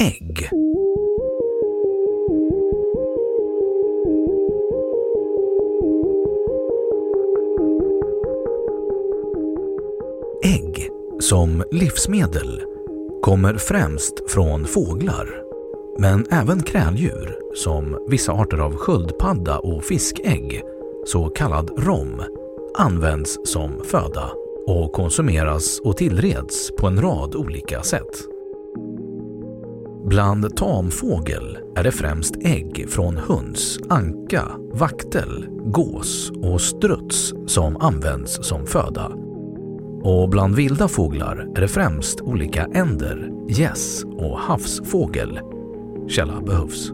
Ägg. Ägg som livsmedel kommer främst från fåglar, men även kräldjur som vissa arter av sköldpadda och fiskägg, så kallad rom, används som föda och konsumeras och tillreds på en rad olika sätt. Bland tamfågel är det främst ägg från höns, anka, vaktel, gås och struts som används som föda. Och bland vilda fåglar är det främst olika änder, gäss och havsfågel. Källa behövs.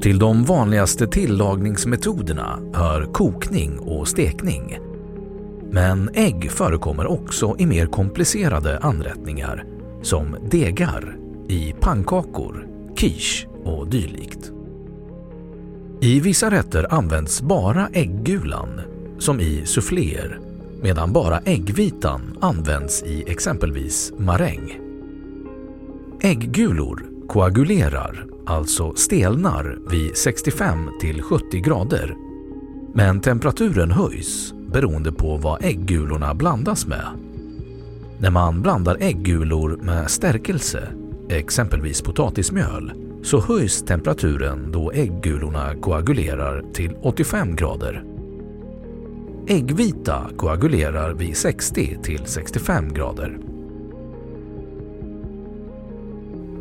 Till de vanligaste tillagningsmetoderna hör kokning och stekning. Men ägg förekommer också i mer komplicerade anrättningar som degar, i pannkakor, quiche och dylikt. I vissa rätter används bara äggulan, som i souffléer, medan bara äggvitan används i exempelvis maräng. Ägggulor koagulerar, alltså stelnar, vid 65-70 grader. Men temperaturen höjs beroende på vad ägggulorna blandas med. När man blandar äggulor med stärkelse, exempelvis potatismjöl, så höjs temperaturen då äggulorna koagulerar till 85 grader. Äggvita koagulerar vid 60 till 65 grader.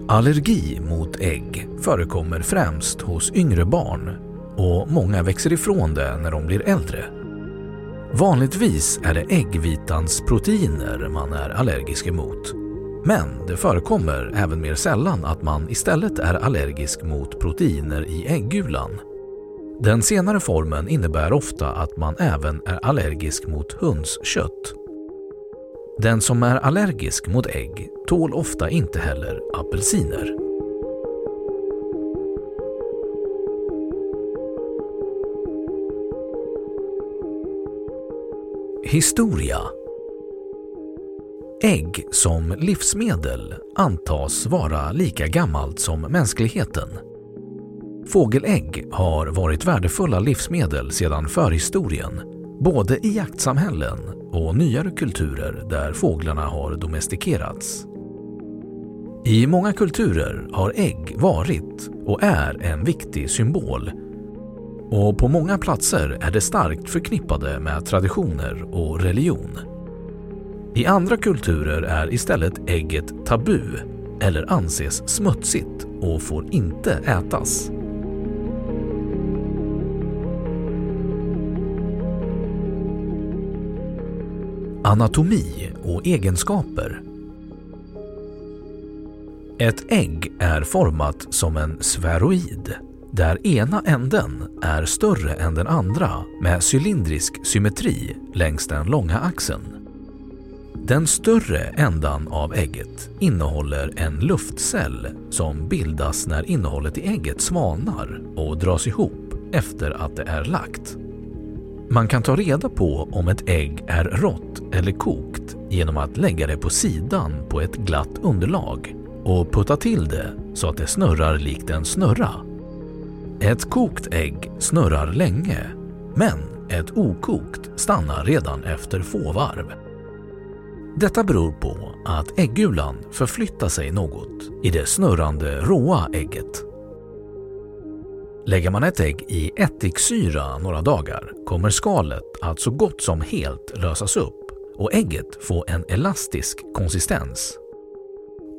Allergi mot ägg förekommer främst hos yngre barn och många växer ifrån det när de blir äldre. Vanligtvis är det äggvitans proteiner man är allergisk emot. Men det förekommer även mer sällan att man istället är allergisk mot proteiner i äggulan. Den senare formen innebär ofta att man även är allergisk mot hönskött. Den som är allergisk mot ägg tål ofta inte heller apelsiner. Historia Ägg som livsmedel antas vara lika gammalt som mänskligheten. Fågelägg har varit värdefulla livsmedel sedan förhistorien, både i jaktsamhällen och nyare kulturer där fåglarna har domestikerats. I många kulturer har ägg varit och är en viktig symbol och på många platser är det starkt förknippade med traditioner och religion. I andra kulturer är istället ägget tabu eller anses smutsigt och får inte ätas. Anatomi och egenskaper Ett ägg är format som en sferoid där ena änden är större än den andra med cylindrisk symmetri längs den långa axeln. Den större ändan av ägget innehåller en luftcell som bildas när innehållet i ägget svalnar och dras ihop efter att det är lagt. Man kan ta reda på om ett ägg är rått eller kokt genom att lägga det på sidan på ett glatt underlag och putta till det så att det snurrar likt en snurra. Ett kokt ägg snurrar länge, men ett okokt stannar redan efter få varv. Detta beror på att äggulan förflyttar sig något i det snurrande råa ägget. Lägger man ett ägg i ättiksyra några dagar kommer skalet att så gott som helt lösas upp och ägget få en elastisk konsistens.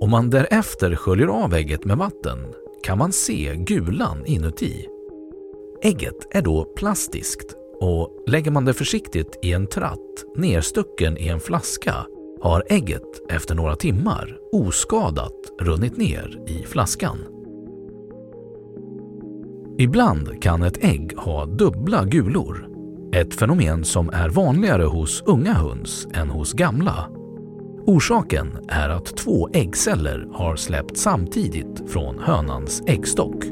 Om man därefter sköljer av ägget med vatten kan man se gulan inuti. Ägget är då plastiskt och lägger man det försiktigt i en tratt nerstucken i en flaska har ägget efter några timmar oskadat runnit ner i flaskan. Ibland kan ett ägg ha dubbla gulor. Ett fenomen som är vanligare hos unga höns än hos gamla. Orsaken är att två äggceller har släppt samtidigt från hönans äggstock.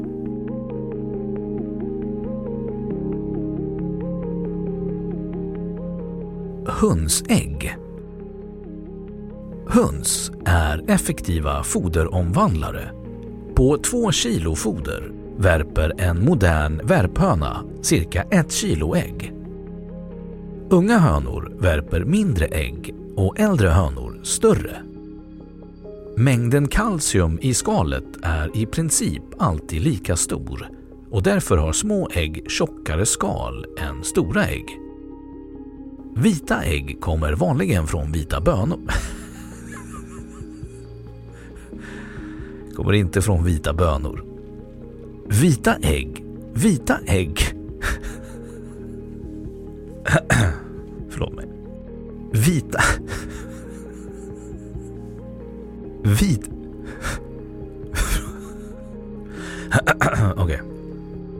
Hönsägg Höns är effektiva foderomvandlare. På två kilo foder värper en modern värphöna cirka ett kilo ägg. Unga hönor värper mindre ägg och äldre hönor större. Mängden kalcium i skalet är i princip alltid lika stor och därför har små ägg tjockare skal än stora ägg. Vita ägg kommer vanligen från vita bönor. kommer inte från vita bönor. Vita ägg. Vita ägg. Förlåt mig. Vita... Vit... Okej. Okay.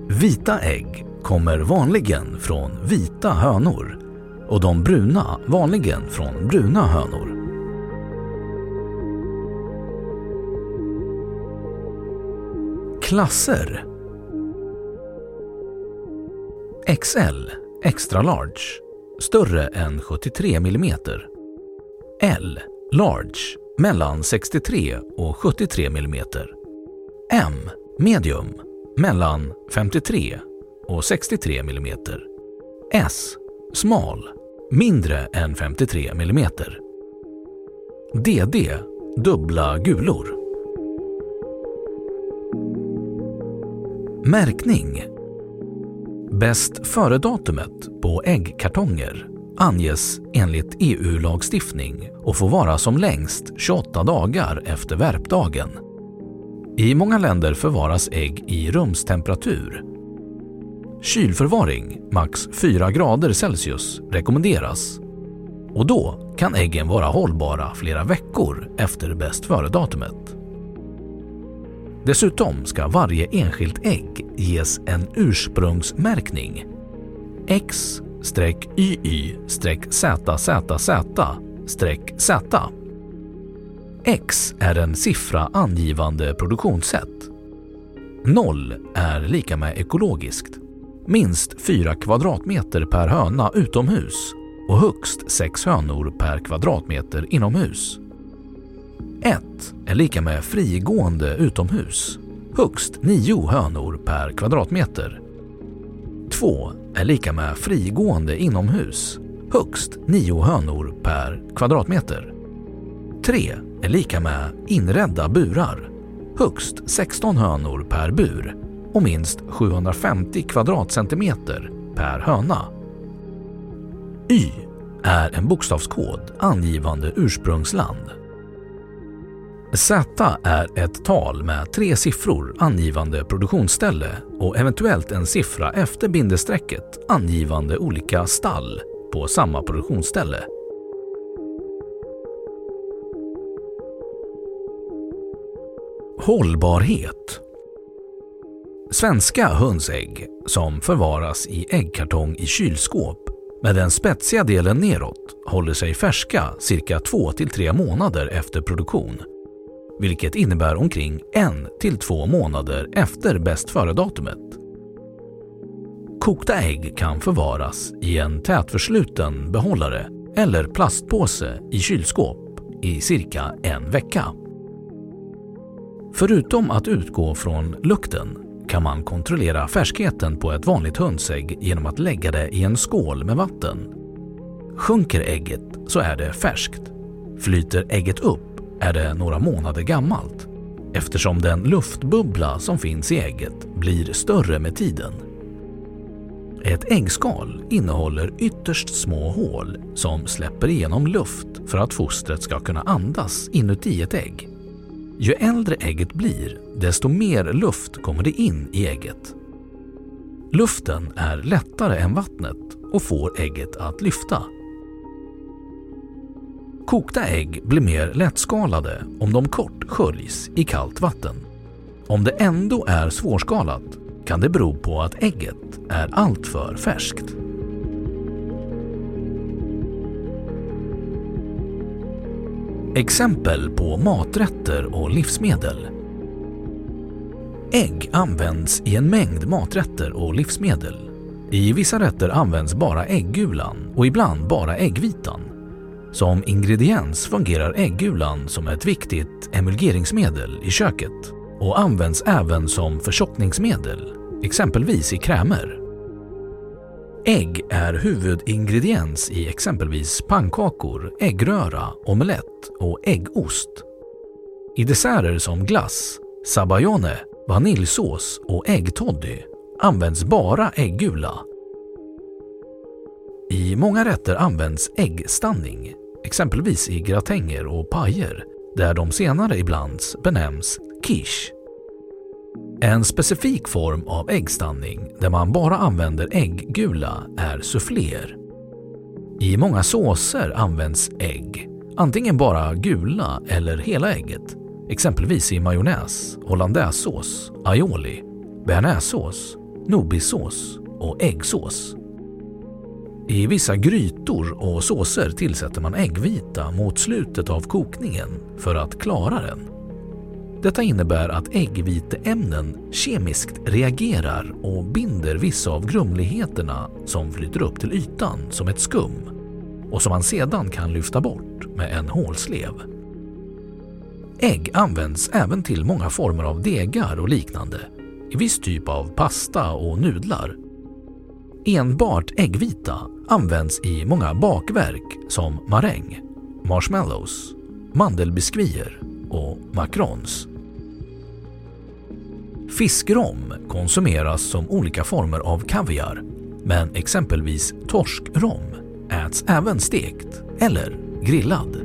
Vita ägg kommer vanligen från vita hönor och de bruna vanligen från bruna hönor. Klasser XL, extra large, större än 73 mm. L, large, mellan 63 och 73 mm. M, medium, mellan 53 och 63 mm. S, smal, mindre än 53 mm. DD, dubbla gulor. Märkning Bäst före-datumet på äggkartonger anges enligt EU-lagstiftning och får vara som längst 28 dagar efter värpdagen. I många länder förvaras ägg i rumstemperatur. Kylförvaring, max 4 grader Celsius, rekommenderas. Och då kan äggen vara hållbara flera veckor efter bäst före-datumet. Dessutom ska varje enskilt ägg ges en ursprungsmärkning. YY-ZZZ-Z. X är en siffra angivande produktionssätt. 0 är lika med ekologiskt. Minst 4 kvadratmeter per höna utomhus och högst 6 hönor per kvadratmeter inomhus. 1 är lika med frigående utomhus, högst 9 hönor per kvadratmeter. 2 är lika med frigående inomhus, högst 9 hönor per kvadratmeter. 3 är lika med inredda burar, högst 16 hönor per bur och minst 750 kvadratcentimeter per höna. Y är en bokstavskod angivande ursprungsland. Z är ett tal med tre siffror angivande produktionsställe och eventuellt en siffra efter bindestrecket angivande olika stall på samma produktionsställe. Hållbarhet Svenska hönsägg som förvaras i äggkartong i kylskåp med den spetsiga delen neråt håller sig färska cirka 2-3 månader efter produktion. Vilket innebär omkring 1-2 månader efter bäst före-datumet. Kokta ägg kan förvaras i en tätförsluten behållare eller plastpåse i kylskåp i cirka en vecka. Förutom att utgå från lukten kan man kontrollera färskheten på ett vanligt hönsägg genom att lägga det i en skål med vatten. Sjunker ägget så är det färskt. Flyter ägget upp är det några månader gammalt eftersom den luftbubbla som finns i ägget blir större med tiden. Ett äggskal innehåller ytterst små hål som släpper igenom luft för att fostret ska kunna andas inuti ett ägg. Ju äldre ägget blir, desto mer luft kommer det in i ägget. Luften är lättare än vattnet och får ägget att lyfta. Kokta ägg blir mer lättskalade om de kort sköljs i kallt vatten. Om det ändå är svårskalat kan det bero på att ägget är alltför färskt. Exempel på maträtter och livsmedel. Ägg används i en mängd maträtter och livsmedel. I vissa rätter används bara äggulan och ibland bara äggvitan. Som ingrediens fungerar äggulan som ett viktigt emulgeringsmedel i köket och används även som förtjockningsmedel, exempelvis i krämer. Ägg är huvudingrediens i exempelvis pannkakor, äggröra, omelett och äggost. I desserter som glass, sabayone, vaniljsås och äggtoddy används bara äggula. I många rätter används äggstanning, exempelvis i gratänger och pajer, där de senare ibland benämns quiche. En specifik form av äggstanning där man bara använder ägggula är souffléer. I många såser används ägg, antingen bara gula eller hela ägget, exempelvis i majonnäs, hollandaisesås, aioli, bearnaisesås, nobisås och äggsås. I vissa grytor och såser tillsätter man äggvita mot slutet av kokningen för att klara den. Detta innebär att äggviteämnen kemiskt reagerar och binder vissa av grumligheterna som flyter upp till ytan som ett skum och som man sedan kan lyfta bort med en hålslev. Ägg används även till många former av degar och liknande, i viss typ av pasta och nudlar. Enbart äggvita används i många bakverk som maräng, marshmallows, mandelbiskvier och macarons. Fiskrom konsumeras som olika former av kaviar, men exempelvis torskrom äts även stekt eller grillad.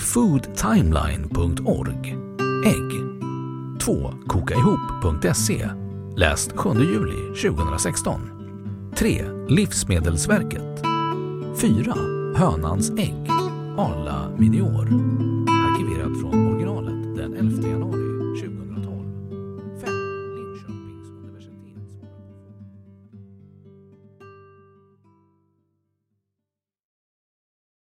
Foodtimeline.org Ägg 2. Kokaihop.se Läst 7 juli 2016 3. Livsmedelsverket 4. Hönans ägg Arla Minior